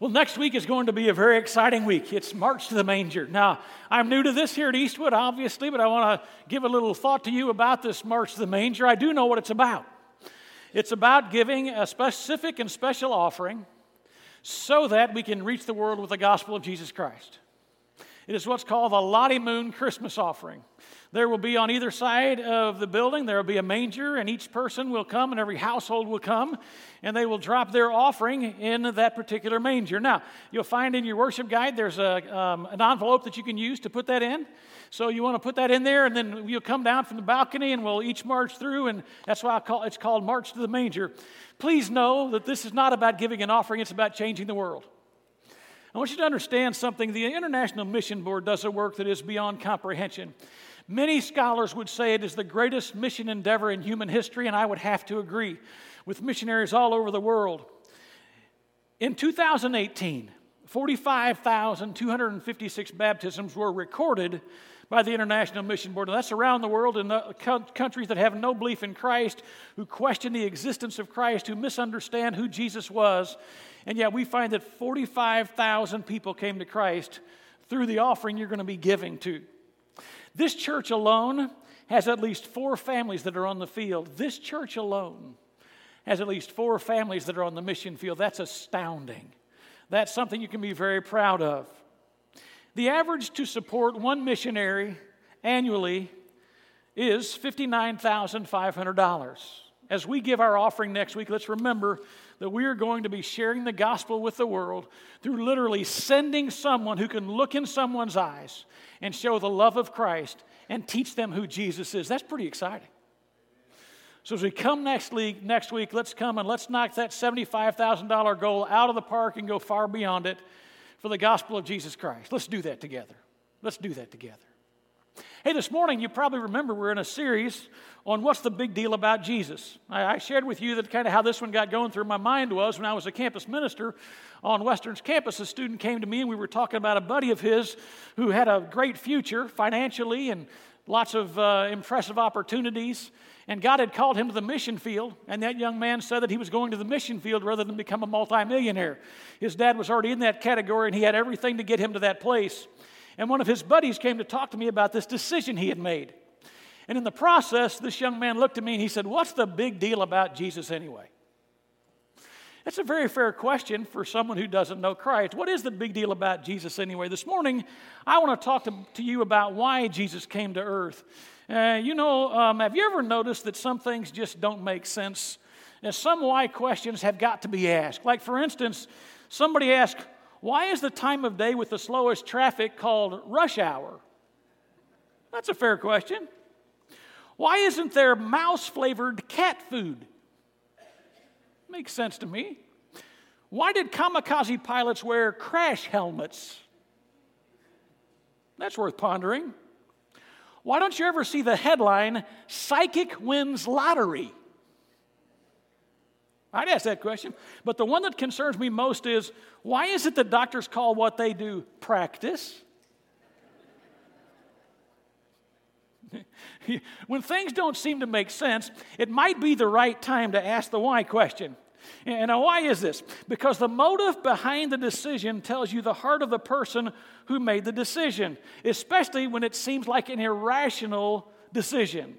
Well, next week is going to be a very exciting week. It's March to the Manger. Now, I'm new to this here at Eastwood, obviously, but I want to give a little thought to you about this March to the Manger. I do know what it's about. It's about giving a specific and special offering so that we can reach the world with the gospel of Jesus Christ. It is what's called the Lottie Moon Christmas offering. There will be on either side of the building, there will be a manger, and each person will come, and every household will come, and they will drop their offering in that particular manger. Now, you'll find in your worship guide there's a, um, an envelope that you can use to put that in. So you want to put that in there, and then you'll come down from the balcony, and we'll each march through, and that's why call it's called March to the Manger. Please know that this is not about giving an offering; it's about changing the world. I want you to understand something. The International Mission Board does a work that is beyond comprehension. Many scholars would say it is the greatest mission endeavor in human history, and I would have to agree with missionaries all over the world. In 2018, 45,256 baptisms were recorded by the International Mission Board. And that's around the world in the countries that have no belief in Christ, who question the existence of Christ, who misunderstand who Jesus was. And yet we find that 45,000 people came to Christ through the offering you're going to be giving to. This church alone has at least four families that are on the field. This church alone has at least four families that are on the mission field. That's astounding. That's something you can be very proud of. The average to support one missionary annually is $59,500. As we give our offering next week, let's remember that we are going to be sharing the gospel with the world through literally sending someone who can look in someone's eyes and show the love of Christ and teach them who Jesus is. That's pretty exciting. So as we come next week, next week, let's come and let's knock that $75,000 goal out of the park and go far beyond it for the gospel of Jesus Christ. Let's do that together. Let's do that together. Hey, this morning you probably remember we're in a series on what's the big deal about Jesus. I, I shared with you that kind of how this one got going through my mind was when I was a campus minister on Western's campus. A student came to me and we were talking about a buddy of his who had a great future financially and lots of uh, impressive opportunities. And God had called him to the mission field, and that young man said that he was going to the mission field rather than become a multimillionaire. His dad was already in that category, and he had everything to get him to that place. And one of his buddies came to talk to me about this decision he had made. And in the process, this young man looked at me and he said, What's the big deal about Jesus anyway? That's a very fair question for someone who doesn't know Christ. What is the big deal about Jesus anyway? This morning, I want to talk to, to you about why Jesus came to earth. Uh, you know, um, have you ever noticed that some things just don't make sense? And some why questions have got to be asked. Like, for instance, somebody asked, why is the time of day with the slowest traffic called rush hour? That's a fair question. Why isn't there mouse flavored cat food? Makes sense to me. Why did kamikaze pilots wear crash helmets? That's worth pondering. Why don't you ever see the headline, Psychic Wins Lottery? I'd ask that question. But the one that concerns me most is why is it that doctors call what they do practice? when things don't seem to make sense, it might be the right time to ask the why question. And why is this? Because the motive behind the decision tells you the heart of the person who made the decision, especially when it seems like an irrational decision.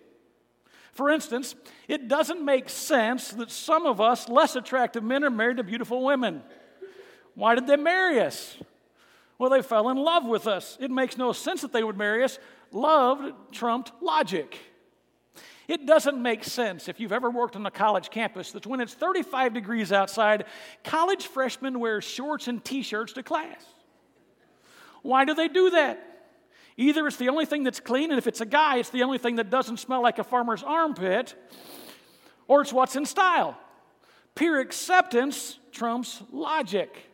For instance, it doesn't make sense that some of us less attractive men are married to beautiful women. Why did they marry us? Well, they fell in love with us. It makes no sense that they would marry us. Love trumped logic. It doesn't make sense if you've ever worked on a college campus that when it's 35 degrees outside, college freshmen wear shorts and t shirts to class. Why do they do that? Either it's the only thing that's clean, and if it's a guy, it's the only thing that doesn't smell like a farmer's armpit, or it's what's in style. Peer acceptance trumps logic.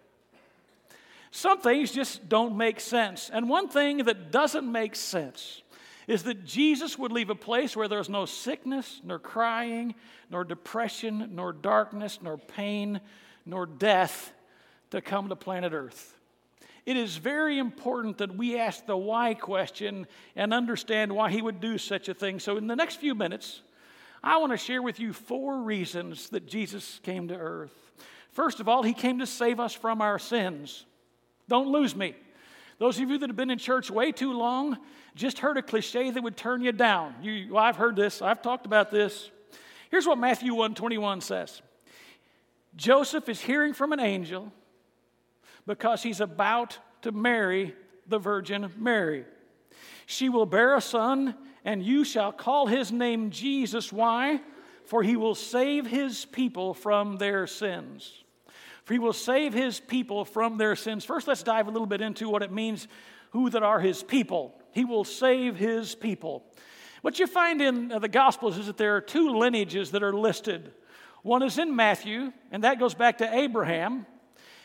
Some things just don't make sense. And one thing that doesn't make sense is that Jesus would leave a place where there's no sickness, nor crying, nor depression, nor darkness, nor pain, nor death to come to planet Earth. It is very important that we ask the why question and understand why he would do such a thing. So, in the next few minutes, I want to share with you four reasons that Jesus came to earth. First of all, he came to save us from our sins. Don't lose me. Those of you that have been in church way too long just heard a cliche that would turn you down. You, well, I've heard this, I've talked about this. Here's what Matthew 121 says Joseph is hearing from an angel because he's about to marry the Virgin Mary. She will bear a son, and you shall call his name Jesus. Why? For he will save his people from their sins. For he will save his people from their sins. First, let's dive a little bit into what it means who that are his people. He will save his people. What you find in uh, the Gospels is that there are two lineages that are listed. One is in Matthew, and that goes back to Abraham,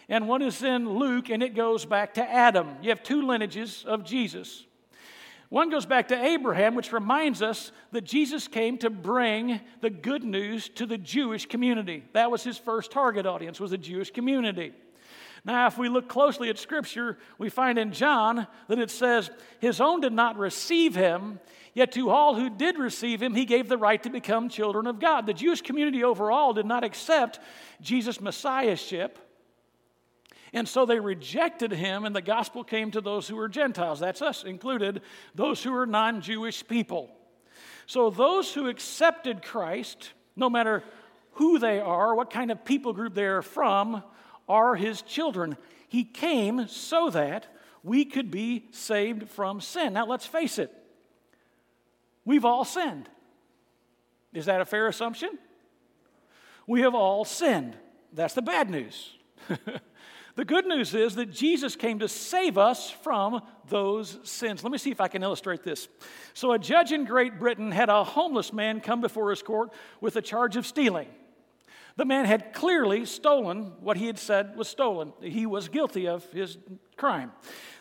and one is in Luke, and it goes back to Adam. You have two lineages of Jesus. One goes back to Abraham, which reminds us that Jesus came to bring the good news to the Jewish community. That was his first target audience, was the Jewish community. Now, if we look closely at Scripture, we find in John that it says, His own did not receive him, yet to all who did receive him, he gave the right to become children of God. The Jewish community overall did not accept Jesus' messiahship and so they rejected him, and the gospel came to those who were Gentiles. That's us included, those who are non Jewish people. So those who accepted Christ, no matter who they are, what kind of people group they are from, are his children. He came so that we could be saved from sin. Now let's face it, we've all sinned. Is that a fair assumption? We have all sinned. That's the bad news. The good news is that Jesus came to save us from those sins. Let me see if I can illustrate this. So, a judge in Great Britain had a homeless man come before his court with a charge of stealing. The man had clearly stolen what he had said was stolen. He was guilty of his crime.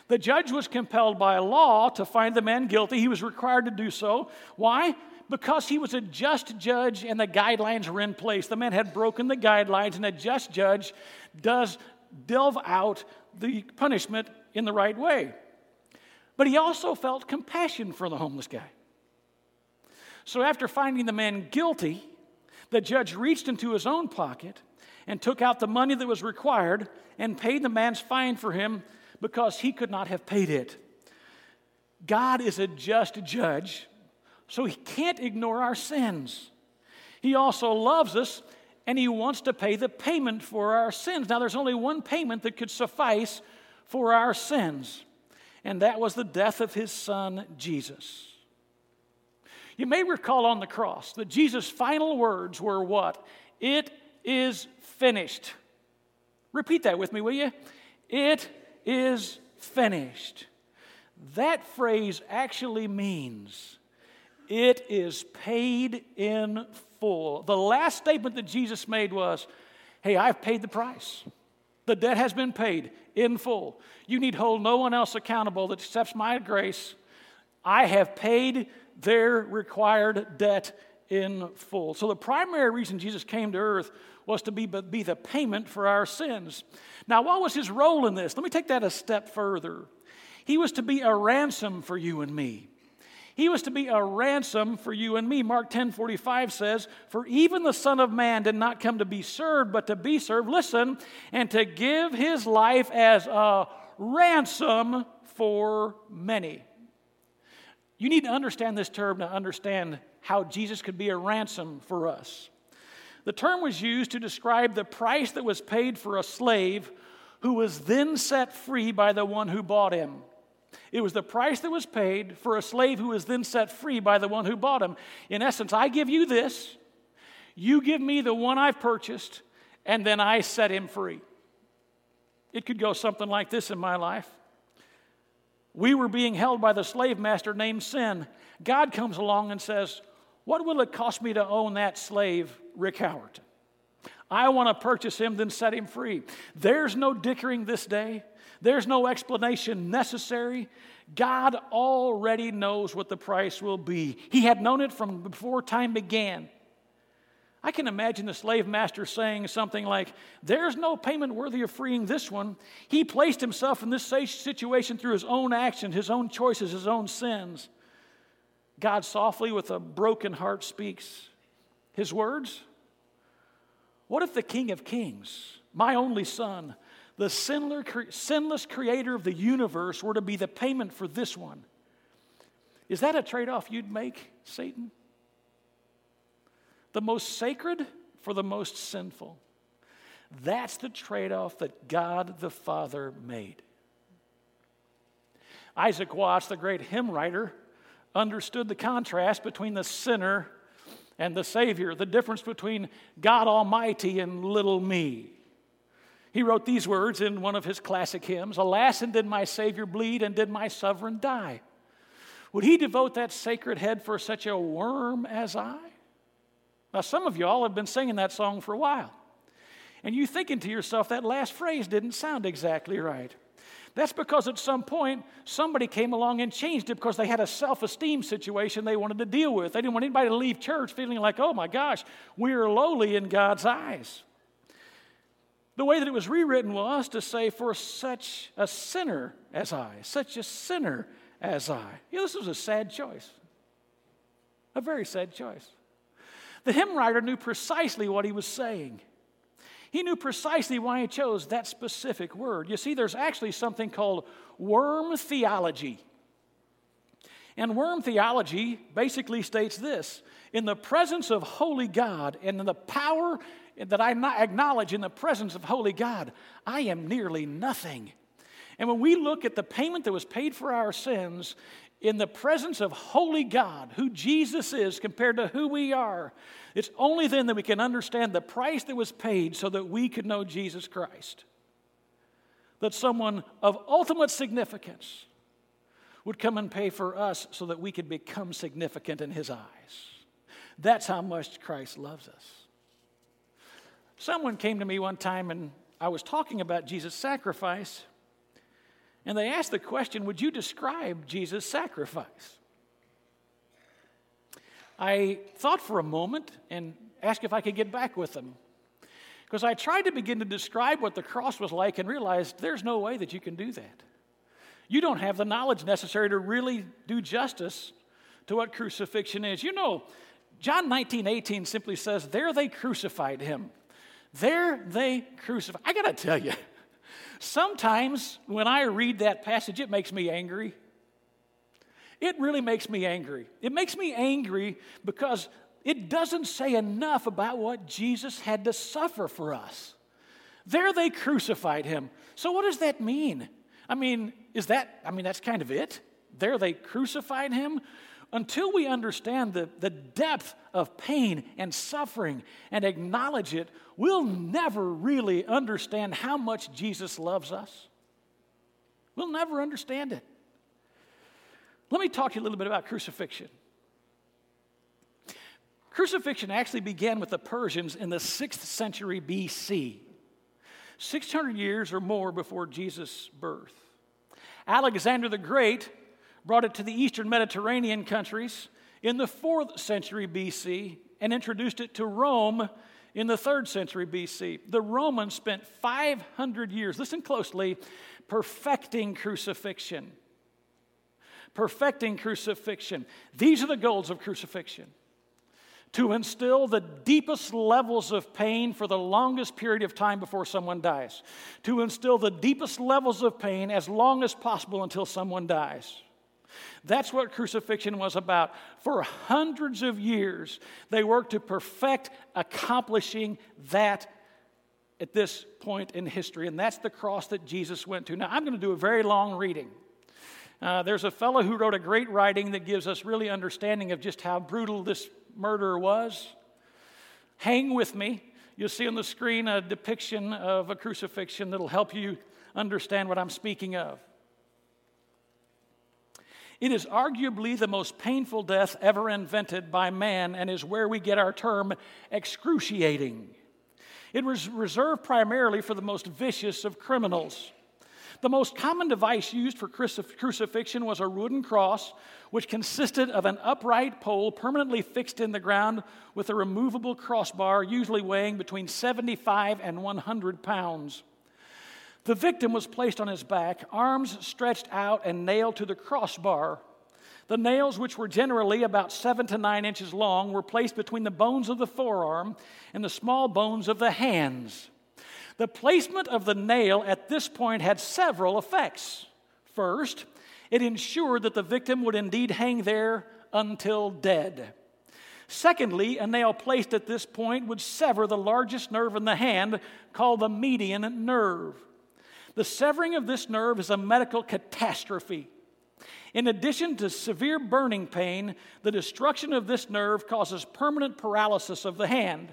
The judge was compelled by law to find the man guilty. He was required to do so. Why? Because he was a just judge and the guidelines were in place. The man had broken the guidelines, and a just judge does delve out the punishment in the right way. But he also felt compassion for the homeless guy. So after finding the man guilty, the judge reached into his own pocket and took out the money that was required and paid the man's fine for him because he could not have paid it. God is a just judge, so he can't ignore our sins. He also loves us and he wants to pay the payment for our sins. Now, there's only one payment that could suffice for our sins, and that was the death of his son, Jesus. You may recall on the cross that Jesus' final words were what? It is finished. Repeat that with me, will you? It is finished. That phrase actually means it is paid in full. The last statement that Jesus made was, Hey, I've paid the price. The debt has been paid in full. You need hold no one else accountable that accepts my grace. I have paid their required debt in full. So, the primary reason Jesus came to earth was to be, be the payment for our sins. Now, what was his role in this? Let me take that a step further. He was to be a ransom for you and me. He was to be a ransom for you and me. Mark 10 45 says, For even the Son of Man did not come to be served, but to be served, listen, and to give his life as a ransom for many. You need to understand this term to understand how Jesus could be a ransom for us. The term was used to describe the price that was paid for a slave who was then set free by the one who bought him. It was the price that was paid for a slave who was then set free by the one who bought him. In essence, I give you this, you give me the one I've purchased, and then I set him free. It could go something like this in my life. We were being held by the slave master named Sin. God comes along and says, What will it cost me to own that slave, Rick Howard? I want to purchase him, then set him free. There's no dickering this day. There's no explanation necessary. God already knows what the price will be. He had known it from before time began. I can imagine the slave master saying something like, There's no payment worthy of freeing this one. He placed himself in this situation through his own actions, his own choices, his own sins. God softly, with a broken heart, speaks, his words? What if the King of Kings, my only son, the sinless creator of the universe, were to be the payment for this one? Is that a trade off you'd make, Satan? The most sacred for the most sinful. That's the trade off that God the Father made. Isaac Watts, the great hymn writer, understood the contrast between the sinner and the Savior, the difference between God Almighty and little me. He wrote these words in one of his classic hymns Alas, and did my Savior bleed, and did my sovereign die? Would he devote that sacred head for such a worm as I? Now, some of y'all have been singing that song for a while. And you thinking to yourself, that last phrase didn't sound exactly right. That's because at some point somebody came along and changed it because they had a self esteem situation they wanted to deal with. They didn't want anybody to leave church feeling like, oh my gosh, we're lowly in God's eyes. The way that it was rewritten was to say, for such a sinner as I, such a sinner as I. You know, this was a sad choice, a very sad choice. The hymn writer knew precisely what he was saying. He knew precisely why he chose that specific word. You see, there's actually something called worm theology. And worm theology basically states this In the presence of holy God and in the power that I acknowledge in the presence of holy God, I am nearly nothing. And when we look at the payment that was paid for our sins in the presence of holy God, who Jesus is compared to who we are, it's only then that we can understand the price that was paid so that we could know Jesus Christ. That someone of ultimate significance would come and pay for us so that we could become significant in His eyes. That's how much Christ loves us. Someone came to me one time and I was talking about Jesus' sacrifice, and they asked the question Would you describe Jesus' sacrifice? I thought for a moment and asked if I could get back with them. Because I tried to begin to describe what the cross was like and realized there's no way that you can do that. You don't have the knowledge necessary to really do justice to what crucifixion is. You know, John 19, 18 simply says, There they crucified him. There they crucified. I got to tell you, sometimes when I read that passage, it makes me angry. It really makes me angry. It makes me angry because it doesn't say enough about what Jesus had to suffer for us. There they crucified him. So, what does that mean? I mean, is that, I mean, that's kind of it? There they crucified him? Until we understand the, the depth of pain and suffering and acknowledge it, we'll never really understand how much Jesus loves us. We'll never understand it. Let me talk to you a little bit about crucifixion. Crucifixion actually began with the Persians in the 6th century BC, 600 years or more before Jesus' birth. Alexander the Great brought it to the eastern Mediterranean countries in the 4th century BC and introduced it to Rome in the 3rd century BC. The Romans spent 500 years, listen closely, perfecting crucifixion perfecting crucifixion. These are the goals of crucifixion to instill the deepest levels of pain for the longest period of time before someone dies, to instill the deepest levels of pain as long as possible until someone dies. That's what crucifixion was about. For hundreds of years, they worked to perfect accomplishing that at this point in history, and that's the cross that Jesus went to. Now, I'm going to do a very long reading. Uh, there's a fellow who wrote a great writing that gives us really understanding of just how brutal this murder was. Hang with me. You'll see on the screen a depiction of a crucifixion that'll help you understand what I'm speaking of. It is arguably the most painful death ever invented by man and is where we get our term excruciating. It was reserved primarily for the most vicious of criminals. The most common device used for crucifixion was a wooden cross, which consisted of an upright pole permanently fixed in the ground with a removable crossbar, usually weighing between 75 and 100 pounds. The victim was placed on his back, arms stretched out and nailed to the crossbar. The nails, which were generally about seven to nine inches long, were placed between the bones of the forearm and the small bones of the hands. The placement of the nail at this point had several effects. First, it ensured that the victim would indeed hang there until dead. Secondly, a nail placed at this point would sever the largest nerve in the hand, called the median nerve. The severing of this nerve is a medical catastrophe. In addition to severe burning pain, the destruction of this nerve causes permanent paralysis of the hand.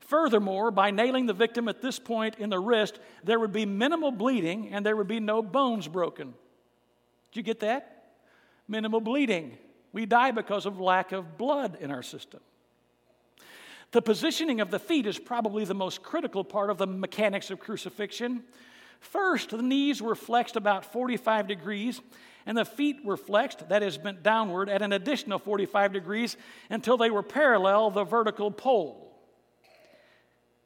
Furthermore, by nailing the victim at this point in the wrist, there would be minimal bleeding and there would be no bones broken. Did you get that? Minimal bleeding. We die because of lack of blood in our system. The positioning of the feet is probably the most critical part of the mechanics of crucifixion. First, the knees were flexed about 45 degrees, and the feet were flexed, that is, bent downward, at an additional 45 degrees until they were parallel the vertical pole.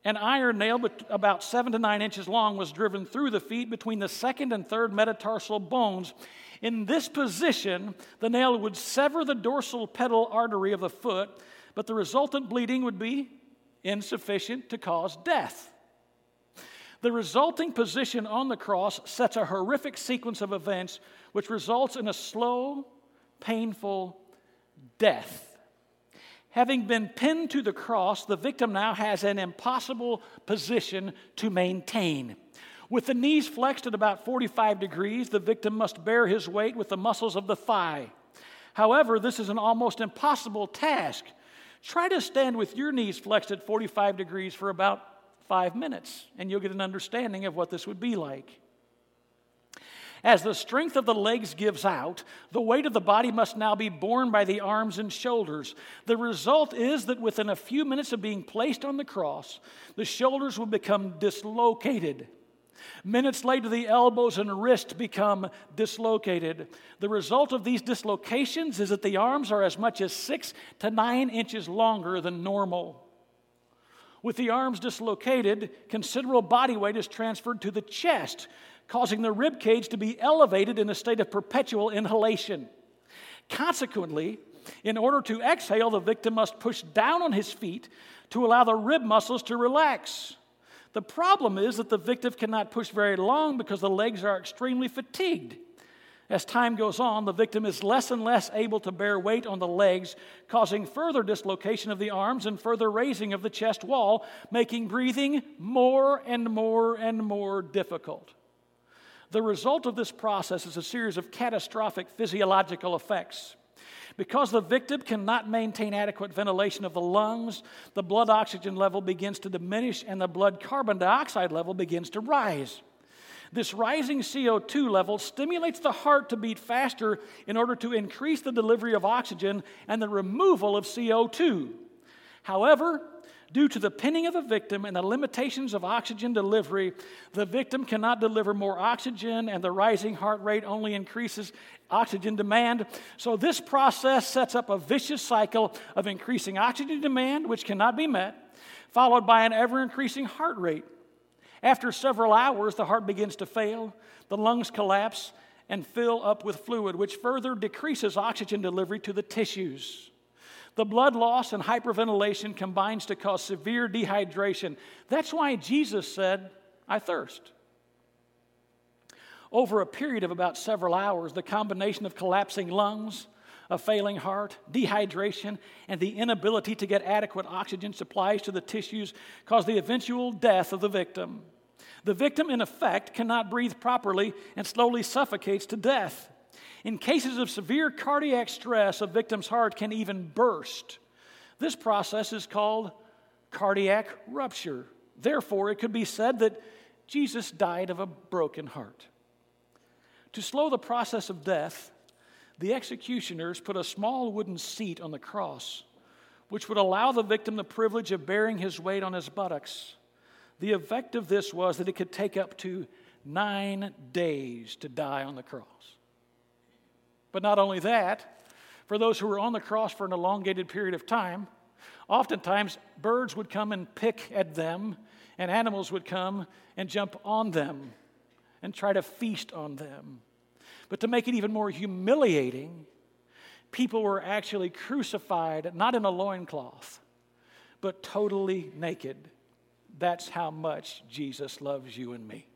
An iron nail about seven to nine inches long was driven through the feet between the second and third metatarsal bones. In this position, the nail would sever the dorsal pedal artery of the foot, but the resultant bleeding would be insufficient to cause death. The resulting position on the cross sets a horrific sequence of events which results in a slow, painful death. Having been pinned to the cross, the victim now has an impossible position to maintain. With the knees flexed at about 45 degrees, the victim must bear his weight with the muscles of the thigh. However, this is an almost impossible task. Try to stand with your knees flexed at 45 degrees for about five minutes, and you'll get an understanding of what this would be like. As the strength of the legs gives out, the weight of the body must now be borne by the arms and shoulders. The result is that within a few minutes of being placed on the cross, the shoulders will become dislocated. Minutes later, the elbows and wrists become dislocated. The result of these dislocations is that the arms are as much as six to nine inches longer than normal. With the arms dislocated, considerable body weight is transferred to the chest, causing the rib cage to be elevated in a state of perpetual inhalation. Consequently, in order to exhale, the victim must push down on his feet to allow the rib muscles to relax. The problem is that the victim cannot push very long because the legs are extremely fatigued. As time goes on, the victim is less and less able to bear weight on the legs, causing further dislocation of the arms and further raising of the chest wall, making breathing more and more and more difficult. The result of this process is a series of catastrophic physiological effects. Because the victim cannot maintain adequate ventilation of the lungs, the blood oxygen level begins to diminish and the blood carbon dioxide level begins to rise. This rising CO2 level stimulates the heart to beat faster in order to increase the delivery of oxygen and the removal of CO2. However, Due to the pinning of the victim and the limitations of oxygen delivery, the victim cannot deliver more oxygen, and the rising heart rate only increases oxygen demand. So, this process sets up a vicious cycle of increasing oxygen demand, which cannot be met, followed by an ever increasing heart rate. After several hours, the heart begins to fail, the lungs collapse and fill up with fluid, which further decreases oxygen delivery to the tissues. The blood loss and hyperventilation combines to cause severe dehydration. That's why Jesus said, I thirst. Over a period of about several hours, the combination of collapsing lungs, a failing heart, dehydration, and the inability to get adequate oxygen supplies to the tissues caused the eventual death of the victim. The victim, in effect, cannot breathe properly and slowly suffocates to death. In cases of severe cardiac stress, a victim's heart can even burst. This process is called cardiac rupture. Therefore, it could be said that Jesus died of a broken heart. To slow the process of death, the executioners put a small wooden seat on the cross, which would allow the victim the privilege of bearing his weight on his buttocks. The effect of this was that it could take up to nine days to die on the cross. But not only that, for those who were on the cross for an elongated period of time, oftentimes birds would come and pick at them, and animals would come and jump on them and try to feast on them. But to make it even more humiliating, people were actually crucified, not in a loincloth, but totally naked. That's how much Jesus loves you and me.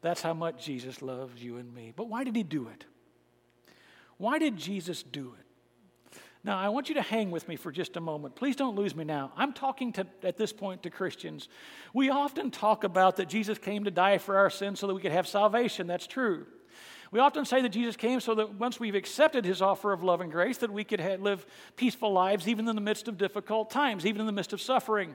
That's how much Jesus loves you and me. But why did he do it? Why did Jesus do it? Now, I want you to hang with me for just a moment. Please don't lose me now. I'm talking to, at this point to Christians. We often talk about that Jesus came to die for our sins so that we could have salvation. That's true. We often say that Jesus came so that once we've accepted his offer of love and grace, that we could have, live peaceful lives even in the midst of difficult times, even in the midst of suffering.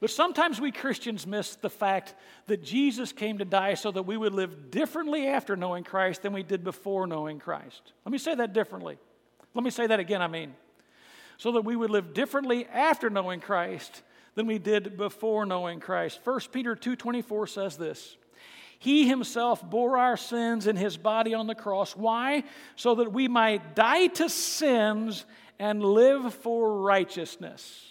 But sometimes we Christians miss the fact that Jesus came to die so that we would live differently after knowing Christ than we did before knowing Christ. Let me say that differently. Let me say that again, I mean. So that we would live differently after knowing Christ than we did before knowing Christ. 1 Peter 2:24 says this. He himself bore our sins in his body on the cross. Why? So that we might die to sins and live for righteousness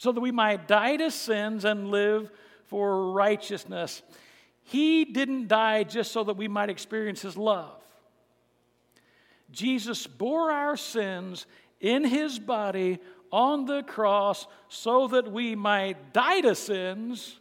so that we might die to sins and live for righteousness. He didn't die just so that we might experience His love. Jesus bore our sins in His body on the cross so that we might die to sins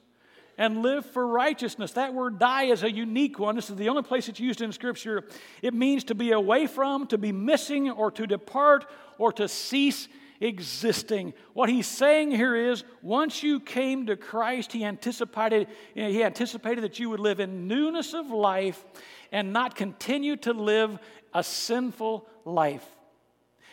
and live for righteousness. That word die is a unique one. This is the only place it's used in Scripture. It means to be away from, to be missing, or to depart, or to cease existing. What he's saying here is once you came to Christ, he anticipated, he anticipated that you would live in newness of life and not continue to live a sinful life.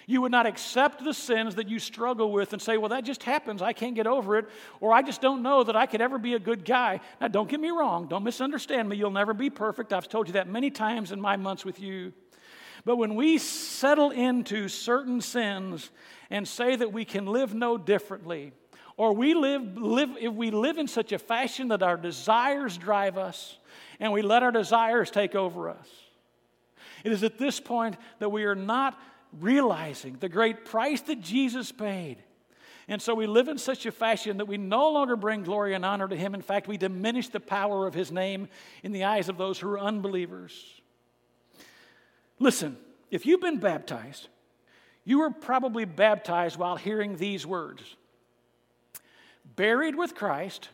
You would not accept the sins that you struggle with and say, Well, that just happens. I can't get over it. Or I just don't know that I could ever be a good guy. Now, don't get me wrong. Don't misunderstand me. You'll never be perfect. I've told you that many times in my months with you. But when we settle into certain sins and say that we can live no differently, or we live, live if we live in such a fashion that our desires drive us and we let our desires take over us, it is at this point that we are not realizing the great price that Jesus paid. And so we live in such a fashion that we no longer bring glory and honor to Him. In fact, we diminish the power of His name in the eyes of those who are unbelievers. Listen, if you've been baptized, you were probably baptized while hearing these words buried with Christ,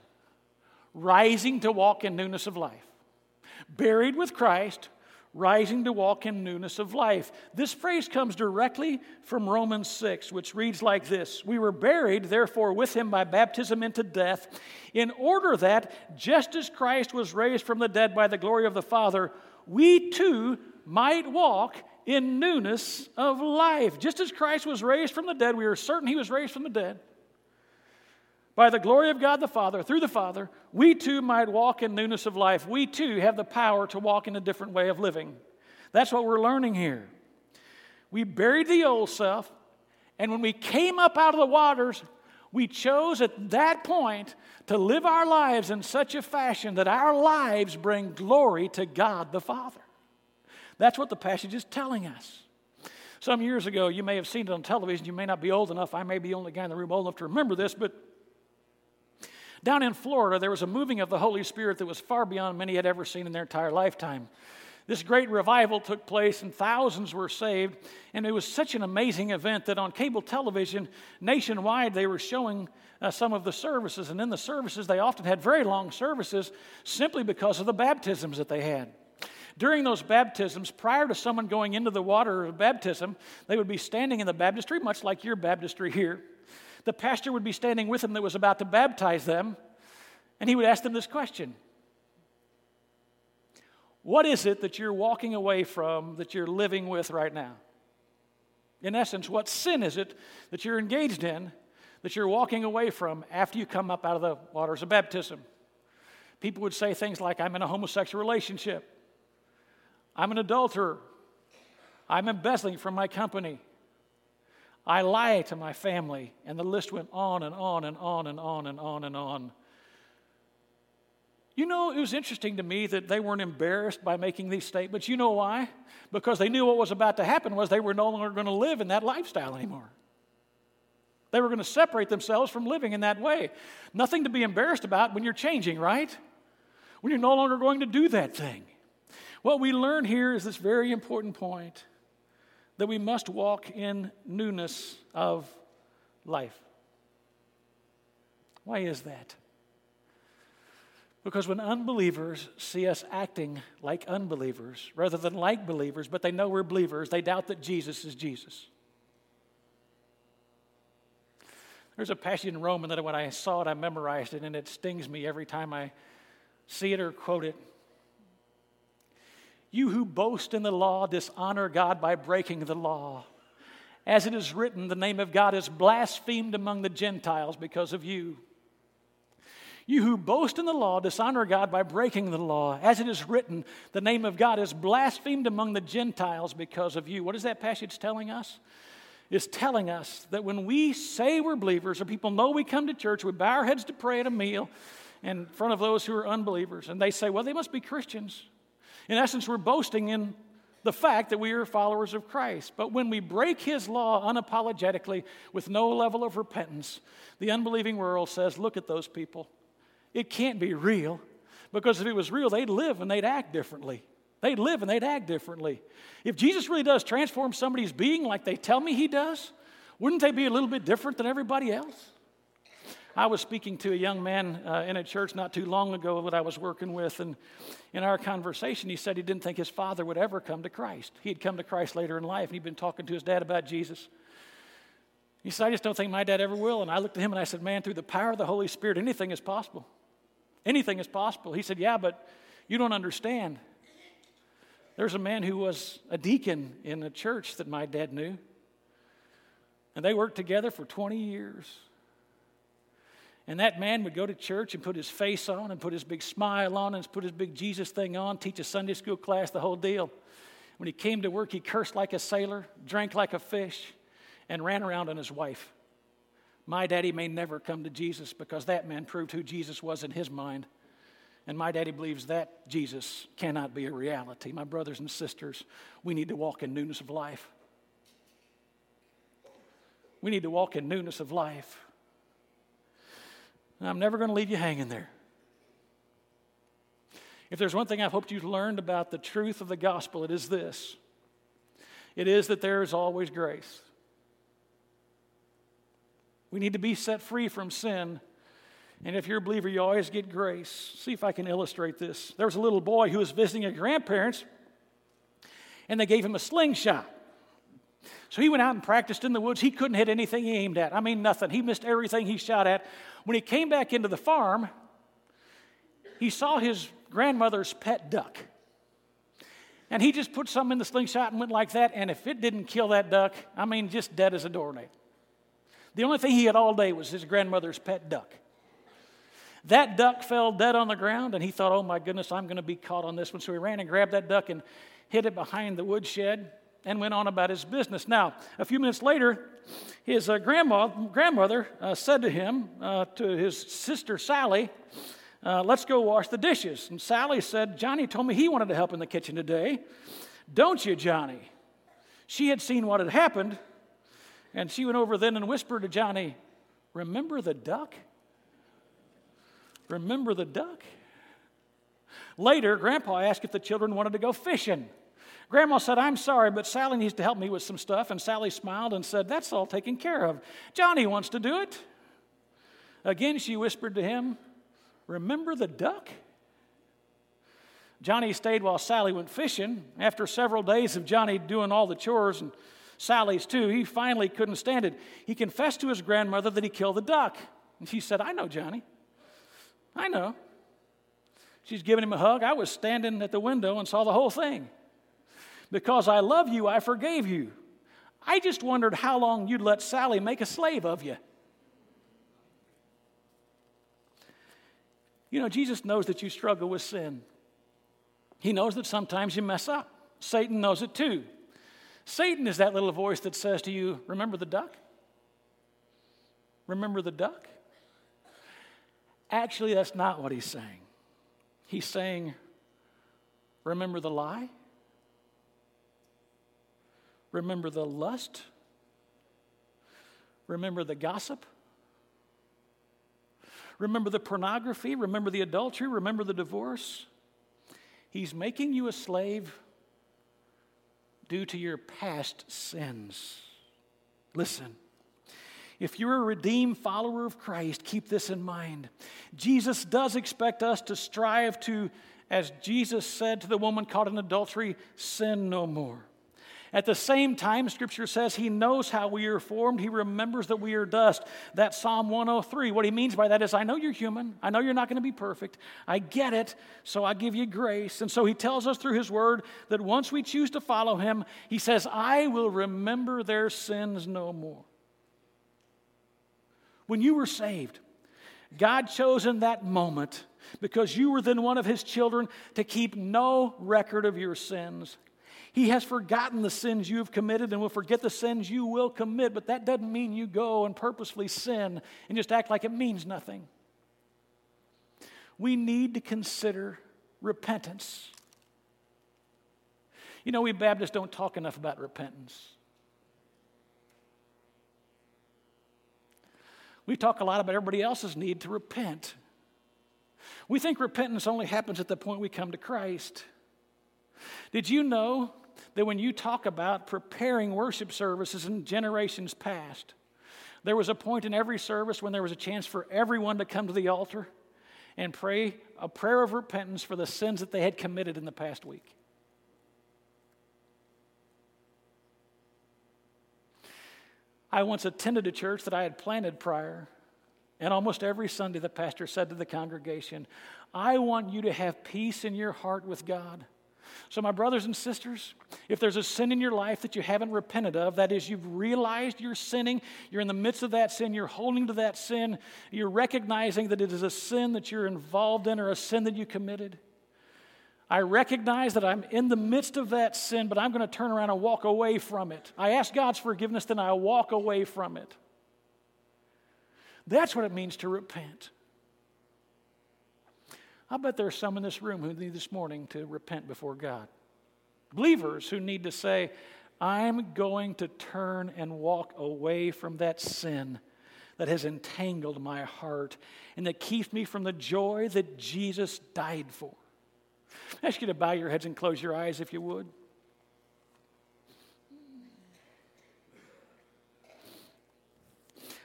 rising to walk in newness of life. Buried with Christ, rising to walk in newness of life. This phrase comes directly from Romans 6, which reads like this We were buried, therefore, with him by baptism into death, in order that, just as Christ was raised from the dead by the glory of the Father, we too might walk in newness of life. Just as Christ was raised from the dead, we are certain he was raised from the dead. By the glory of God the Father, through the Father, we too might walk in newness of life. We too have the power to walk in a different way of living. That's what we're learning here. We buried the old self, and when we came up out of the waters, we chose at that point to live our lives in such a fashion that our lives bring glory to God the Father. That's what the passage is telling us. Some years ago, you may have seen it on television. You may not be old enough. I may be the only guy in the room old enough to remember this, but down in Florida, there was a moving of the Holy Spirit that was far beyond many had ever seen in their entire lifetime. This great revival took place and thousands were saved. And it was such an amazing event that on cable television nationwide, they were showing uh, some of the services. And in the services, they often had very long services simply because of the baptisms that they had. During those baptisms, prior to someone going into the water of baptism, they would be standing in the baptistry, much like your baptistry here. The pastor would be standing with them that was about to baptize them, and he would ask them this question What is it that you're walking away from that you're living with right now? In essence, what sin is it that you're engaged in that you're walking away from after you come up out of the waters of baptism? People would say things like, I'm in a homosexual relationship. I'm an adulterer. I'm embezzling from my company. I lie to my family. And the list went on and on and on and on and on and on. You know, it was interesting to me that they weren't embarrassed by making these statements. You know why? Because they knew what was about to happen was they were no longer going to live in that lifestyle anymore. They were going to separate themselves from living in that way. Nothing to be embarrassed about when you're changing, right? When you're no longer going to do that thing. What we learn here is this very important point that we must walk in newness of life. Why is that? Because when unbelievers see us acting like unbelievers rather than like believers, but they know we're believers, they doubt that Jesus is Jesus. There's a passage in Romans that when I saw it, I memorized it, and it stings me every time I see it or quote it. You who boast in the law dishonor God by breaking the law. As it is written, the name of God is blasphemed among the Gentiles because of you. You who boast in the law dishonor God by breaking the law. As it is written, the name of God is blasphemed among the Gentiles because of you. What is that passage telling us? It's telling us that when we say we're believers, or people know we come to church, we bow our heads to pray at a meal in front of those who are unbelievers, and they say, well, they must be Christians. In essence, we're boasting in the fact that we are followers of Christ. But when we break his law unapologetically with no level of repentance, the unbelieving world says, look at those people. It can't be real because if it was real, they'd live and they'd act differently. They'd live and they'd act differently. If Jesus really does transform somebody's being like they tell me he does, wouldn't they be a little bit different than everybody else? I was speaking to a young man uh, in a church not too long ago that I was working with, and in our conversation, he said he didn't think his father would ever come to Christ. He had come to Christ later in life, and he'd been talking to his dad about Jesus. He said, I just don't think my dad ever will. And I looked at him and I said, Man, through the power of the Holy Spirit, anything is possible. Anything is possible. He said, Yeah, but you don't understand. There's a man who was a deacon in a church that my dad knew, and they worked together for 20 years. And that man would go to church and put his face on and put his big smile on and put his big Jesus thing on, teach a Sunday school class, the whole deal. When he came to work, he cursed like a sailor, drank like a fish, and ran around on his wife. My daddy may never come to Jesus because that man proved who Jesus was in his mind. And my daddy believes that Jesus cannot be a reality. My brothers and sisters, we need to walk in newness of life. We need to walk in newness of life. And I'm never going to leave you hanging there. If there's one thing I've hoped you've learned about the truth of the gospel, it is this it is that there is always grace. We need to be set free from sin. And if you're a believer, you always get grace. See if I can illustrate this. There was a little boy who was visiting his grandparents, and they gave him a slingshot. So he went out and practiced in the woods. He couldn't hit anything he aimed at. I mean, nothing. He missed everything he shot at. When he came back into the farm, he saw his grandmother's pet duck. And he just put something in the slingshot and went like that. And if it didn't kill that duck, I mean, just dead as a doornail. The only thing he had all day was his grandmother's pet duck. That duck fell dead on the ground, and he thought, oh my goodness, I'm going to be caught on this one. So he ran and grabbed that duck and hid it behind the woodshed and went on about his business. Now, a few minutes later, his uh, grandma, grandmother uh, said to him, uh, to his sister Sally, uh, let's go wash the dishes. And Sally said, Johnny told me he wanted to help in the kitchen today. Don't you, Johnny? She had seen what had happened and she went over then and whispered to Johnny, Remember the duck? Remember the duck? Later, Grandpa asked if the children wanted to go fishing. Grandma said, I'm sorry, but Sally needs to help me with some stuff. And Sally smiled and said, That's all taken care of. Johnny wants to do it. Again, she whispered to him, Remember the duck? Johnny stayed while Sally went fishing. After several days of Johnny doing all the chores and Sally's too. He finally couldn't stand it. He confessed to his grandmother that he killed the duck. And she said, I know, Johnny. I know. She's giving him a hug. I was standing at the window and saw the whole thing. Because I love you, I forgave you. I just wondered how long you'd let Sally make a slave of you. You know, Jesus knows that you struggle with sin. He knows that sometimes you mess up. Satan knows it too. Satan is that little voice that says to you, Remember the duck? Remember the duck? Actually, that's not what he's saying. He's saying, Remember the lie? Remember the lust? Remember the gossip? Remember the pornography? Remember the adultery? Remember the divorce? He's making you a slave due to your past sins. Listen. If you're a redeemed follower of Christ, keep this in mind. Jesus does expect us to strive to, as Jesus said to the woman caught in adultery, sin no more. At the same time, Scripture says He knows how we are formed. He remembers that we are dust. That's Psalm 103. What He means by that is, I know you're human. I know you're not going to be perfect. I get it, so I give you grace. And so He tells us through His Word that once we choose to follow Him, He says, I will remember their sins no more. When you were saved, God chose in that moment because you were then one of his children to keep no record of your sins. He has forgotten the sins you have committed and will forget the sins you will commit, but that doesn't mean you go and purposefully sin and just act like it means nothing. We need to consider repentance. You know, we Baptists don't talk enough about repentance. We talk a lot about everybody else's need to repent. We think repentance only happens at the point we come to Christ. Did you know that when you talk about preparing worship services in generations past, there was a point in every service when there was a chance for everyone to come to the altar and pray a prayer of repentance for the sins that they had committed in the past week. I once attended a church that I had planted prior, and almost every Sunday the pastor said to the congregation, I want you to have peace in your heart with God. So, my brothers and sisters, if there's a sin in your life that you haven't repented of, that is, you've realized you're sinning, you're in the midst of that sin, you're holding to that sin, you're recognizing that it is a sin that you're involved in or a sin that you committed. I recognize that I'm in the midst of that sin, but I'm going to turn around and walk away from it. I ask God's forgiveness, then I walk away from it. That's what it means to repent. I bet there are some in this room who need this morning to repent before God. Believers who need to say, I'm going to turn and walk away from that sin that has entangled my heart and that keeps me from the joy that Jesus died for. I ask you to bow your heads and close your eyes if you would.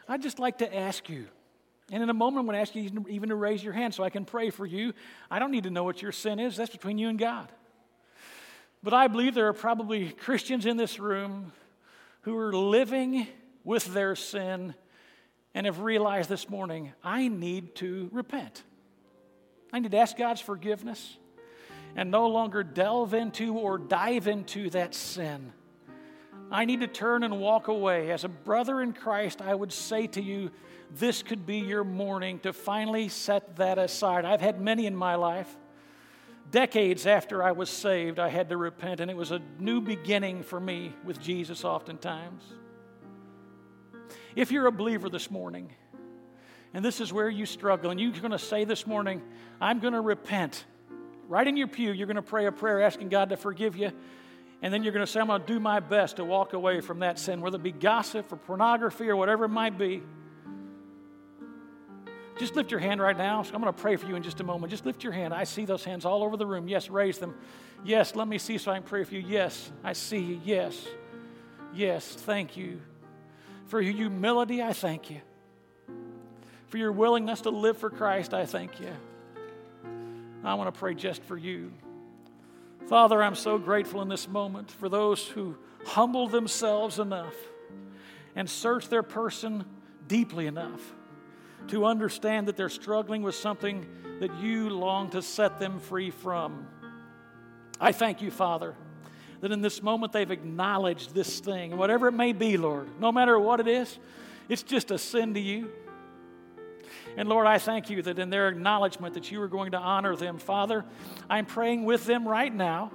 I'd just like to ask you and in a moment, I'm going to ask you even to raise your hand so I can pray for you. I don't need to know what your sin is, that's between you and God. But I believe there are probably Christians in this room who are living with their sin and have realized this morning, I need to repent. I need to ask God's forgiveness and no longer delve into or dive into that sin. I need to turn and walk away. As a brother in Christ, I would say to you, this could be your morning to finally set that aside. I've had many in my life. Decades after I was saved, I had to repent, and it was a new beginning for me with Jesus, oftentimes. If you're a believer this morning, and this is where you struggle, and you're going to say this morning, I'm going to repent. Right in your pew, you're going to pray a prayer asking God to forgive you. And then you're going to say, I'm going to do my best to walk away from that sin, whether it be gossip or pornography or whatever it might be. Just lift your hand right now. I'm going to pray for you in just a moment. Just lift your hand. I see those hands all over the room. Yes, raise them. Yes, let me see so I can pray for you. Yes, I see you. Yes. Yes, thank you. For your humility, I thank you. For your willingness to live for Christ, I thank you. I want to pray just for you. Father, I'm so grateful in this moment for those who humble themselves enough and search their person deeply enough to understand that they're struggling with something that you long to set them free from. I thank you, Father, that in this moment they've acknowledged this thing, whatever it may be, Lord, no matter what it is, it's just a sin to you. And Lord, I thank you that in their acknowledgement that you are going to honor them. Father, I'm praying with them right now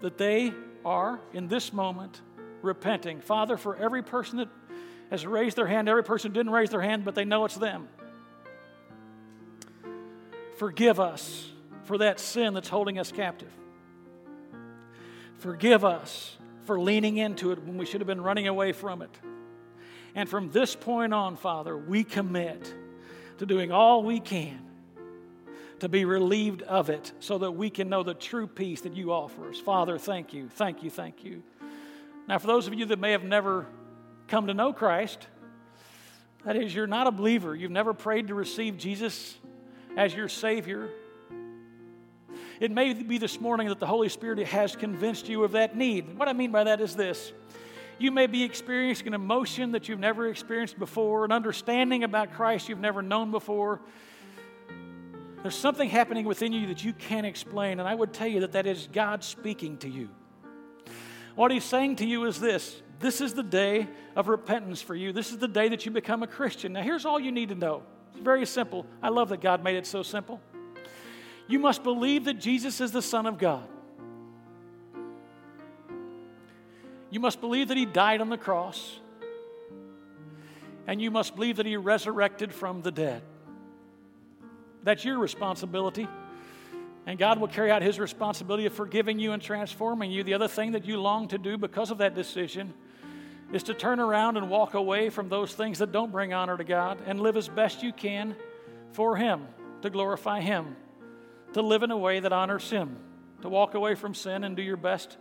that they are, in this moment, repenting. Father, for every person that has raised their hand, every person didn't raise their hand, but they know it's them. Forgive us for that sin that's holding us captive. Forgive us for leaning into it when we should have been running away from it. And from this point on, Father, we commit to doing all we can to be relieved of it so that we can know the true peace that you offer us. Father, thank you, thank you, thank you. Now, for those of you that may have never come to know Christ, that is, you're not a believer, you've never prayed to receive Jesus as your Savior. It may be this morning that the Holy Spirit has convinced you of that need. What I mean by that is this you may be experiencing an emotion that you've never experienced before, an understanding about Christ you've never known before. There's something happening within you that you can't explain, and I would tell you that that is God speaking to you. What He's saying to you is this this is the day of repentance for you. This is the day that you become a Christian. Now, here's all you need to know it's very simple. I love that God made it so simple. You must believe that Jesus is the Son of God. You must believe that He died on the cross. And you must believe that He resurrected from the dead. That's your responsibility. And God will carry out His responsibility of forgiving you and transforming you. The other thing that you long to do because of that decision is to turn around and walk away from those things that don't bring honor to God and live as best you can for Him, to glorify Him, to live in a way that honors Him, to walk away from sin and do your best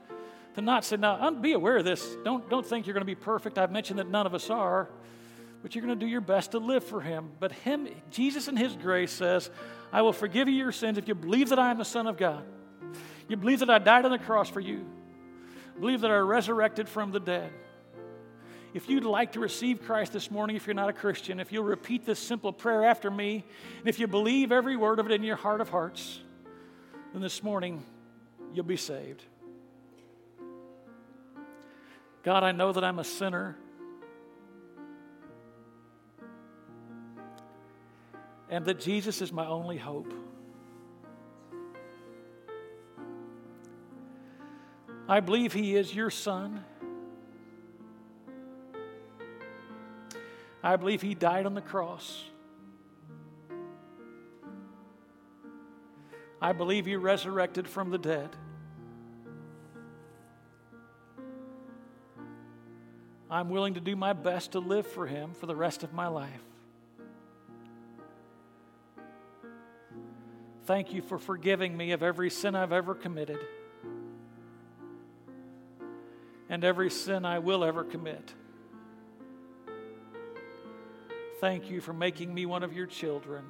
to not say, now, be aware of this. Don't, don't think you're going to be perfect. I've mentioned that none of us are, but you're going to do your best to live for Him. But Him, Jesus in His grace says, I will forgive you your sins if you believe that I am the Son of God. You believe that I died on the cross for you. Believe that I resurrected from the dead. If you'd like to receive Christ this morning, if you're not a Christian, if you'll repeat this simple prayer after me, and if you believe every word of it in your heart of hearts, then this morning you'll be saved. God, I know that I'm a sinner. And that Jesus is my only hope. I believe He is your Son. I believe He died on the cross. I believe He resurrected from the dead. I'm willing to do my best to live for Him for the rest of my life. Thank you for forgiving me of every sin I've ever committed and every sin I will ever commit. Thank you for making me one of your children.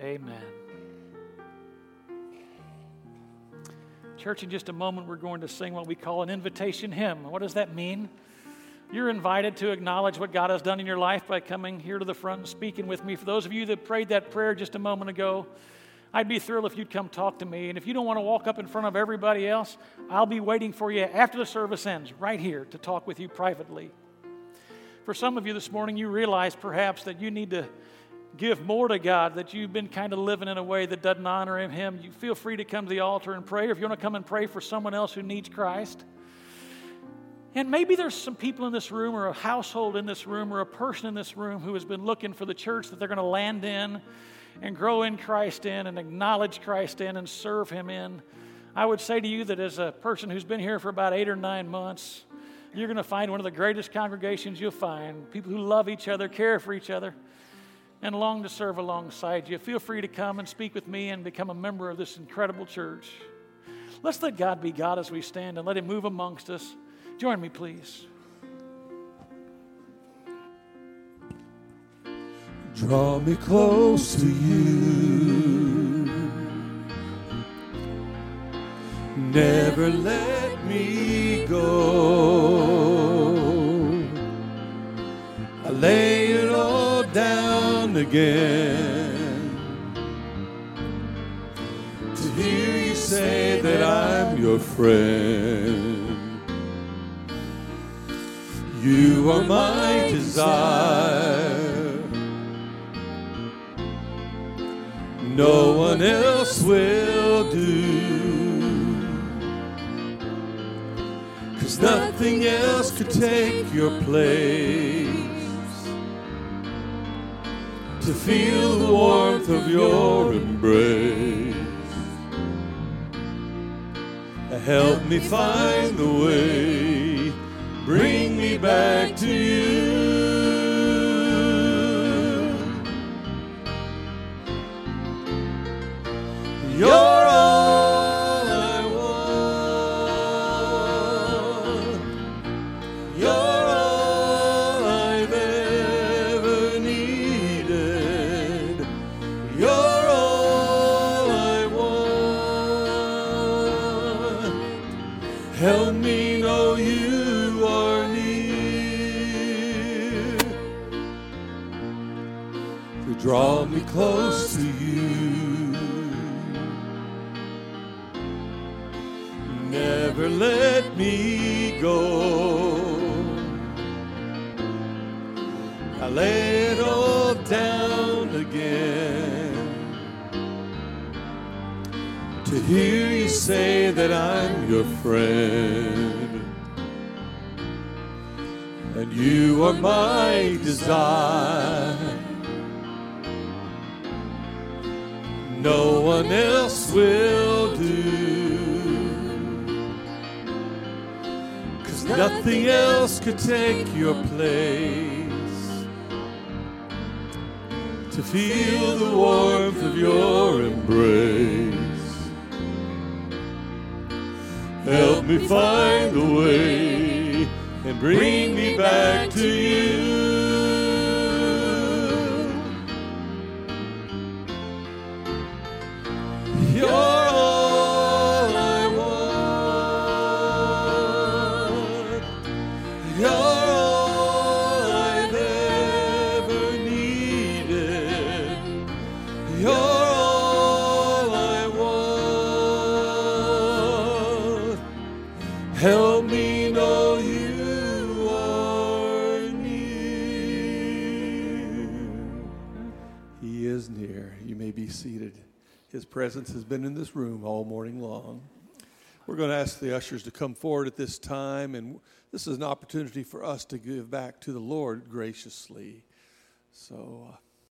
Amen. Church, in just a moment, we're going to sing what we call an invitation hymn. What does that mean? You're invited to acknowledge what God has done in your life by coming here to the front and speaking with me. For those of you that prayed that prayer just a moment ago, I'd be thrilled if you'd come talk to me. And if you don't want to walk up in front of everybody else, I'll be waiting for you after the service ends, right here, to talk with you privately. For some of you this morning, you realize perhaps that you need to give more to God, that you've been kind of living in a way that doesn't honor Him, you feel free to come to the altar and pray. Or if you want to come and pray for someone else who needs Christ, and maybe there's some people in this room, or a household in this room, or a person in this room who has been looking for the church that they're going to land in and grow in Christ in and acknowledge Christ in and serve Him in. I would say to you that as a person who's been here for about eight or nine months, you're going to find one of the greatest congregations you'll find. People who love each other, care for each other and long to serve alongside you. Feel free to come and speak with me and become a member of this incredible church. Let's let God be God as we stand and let Him move amongst us. Join me, please. Draw me close to you. Never let me go. I lay again to hear you say that I'm your friend. You are my desire. No one else will do. Cause nothing else could take your place. To feel the warmth of your embrace. Help me find the way. Bring me back to you. Go. I lay it all down again to hear you say that I'm your friend. And you are my desire. No one else will nothing else could take your place. To feel the warmth of your embrace. Help me find the way and bring me back to you. You're presence has been in this room all morning long. We're going to ask the ushers to come forward at this time, and this is an opportunity for us to give back to the Lord graciously. So, uh,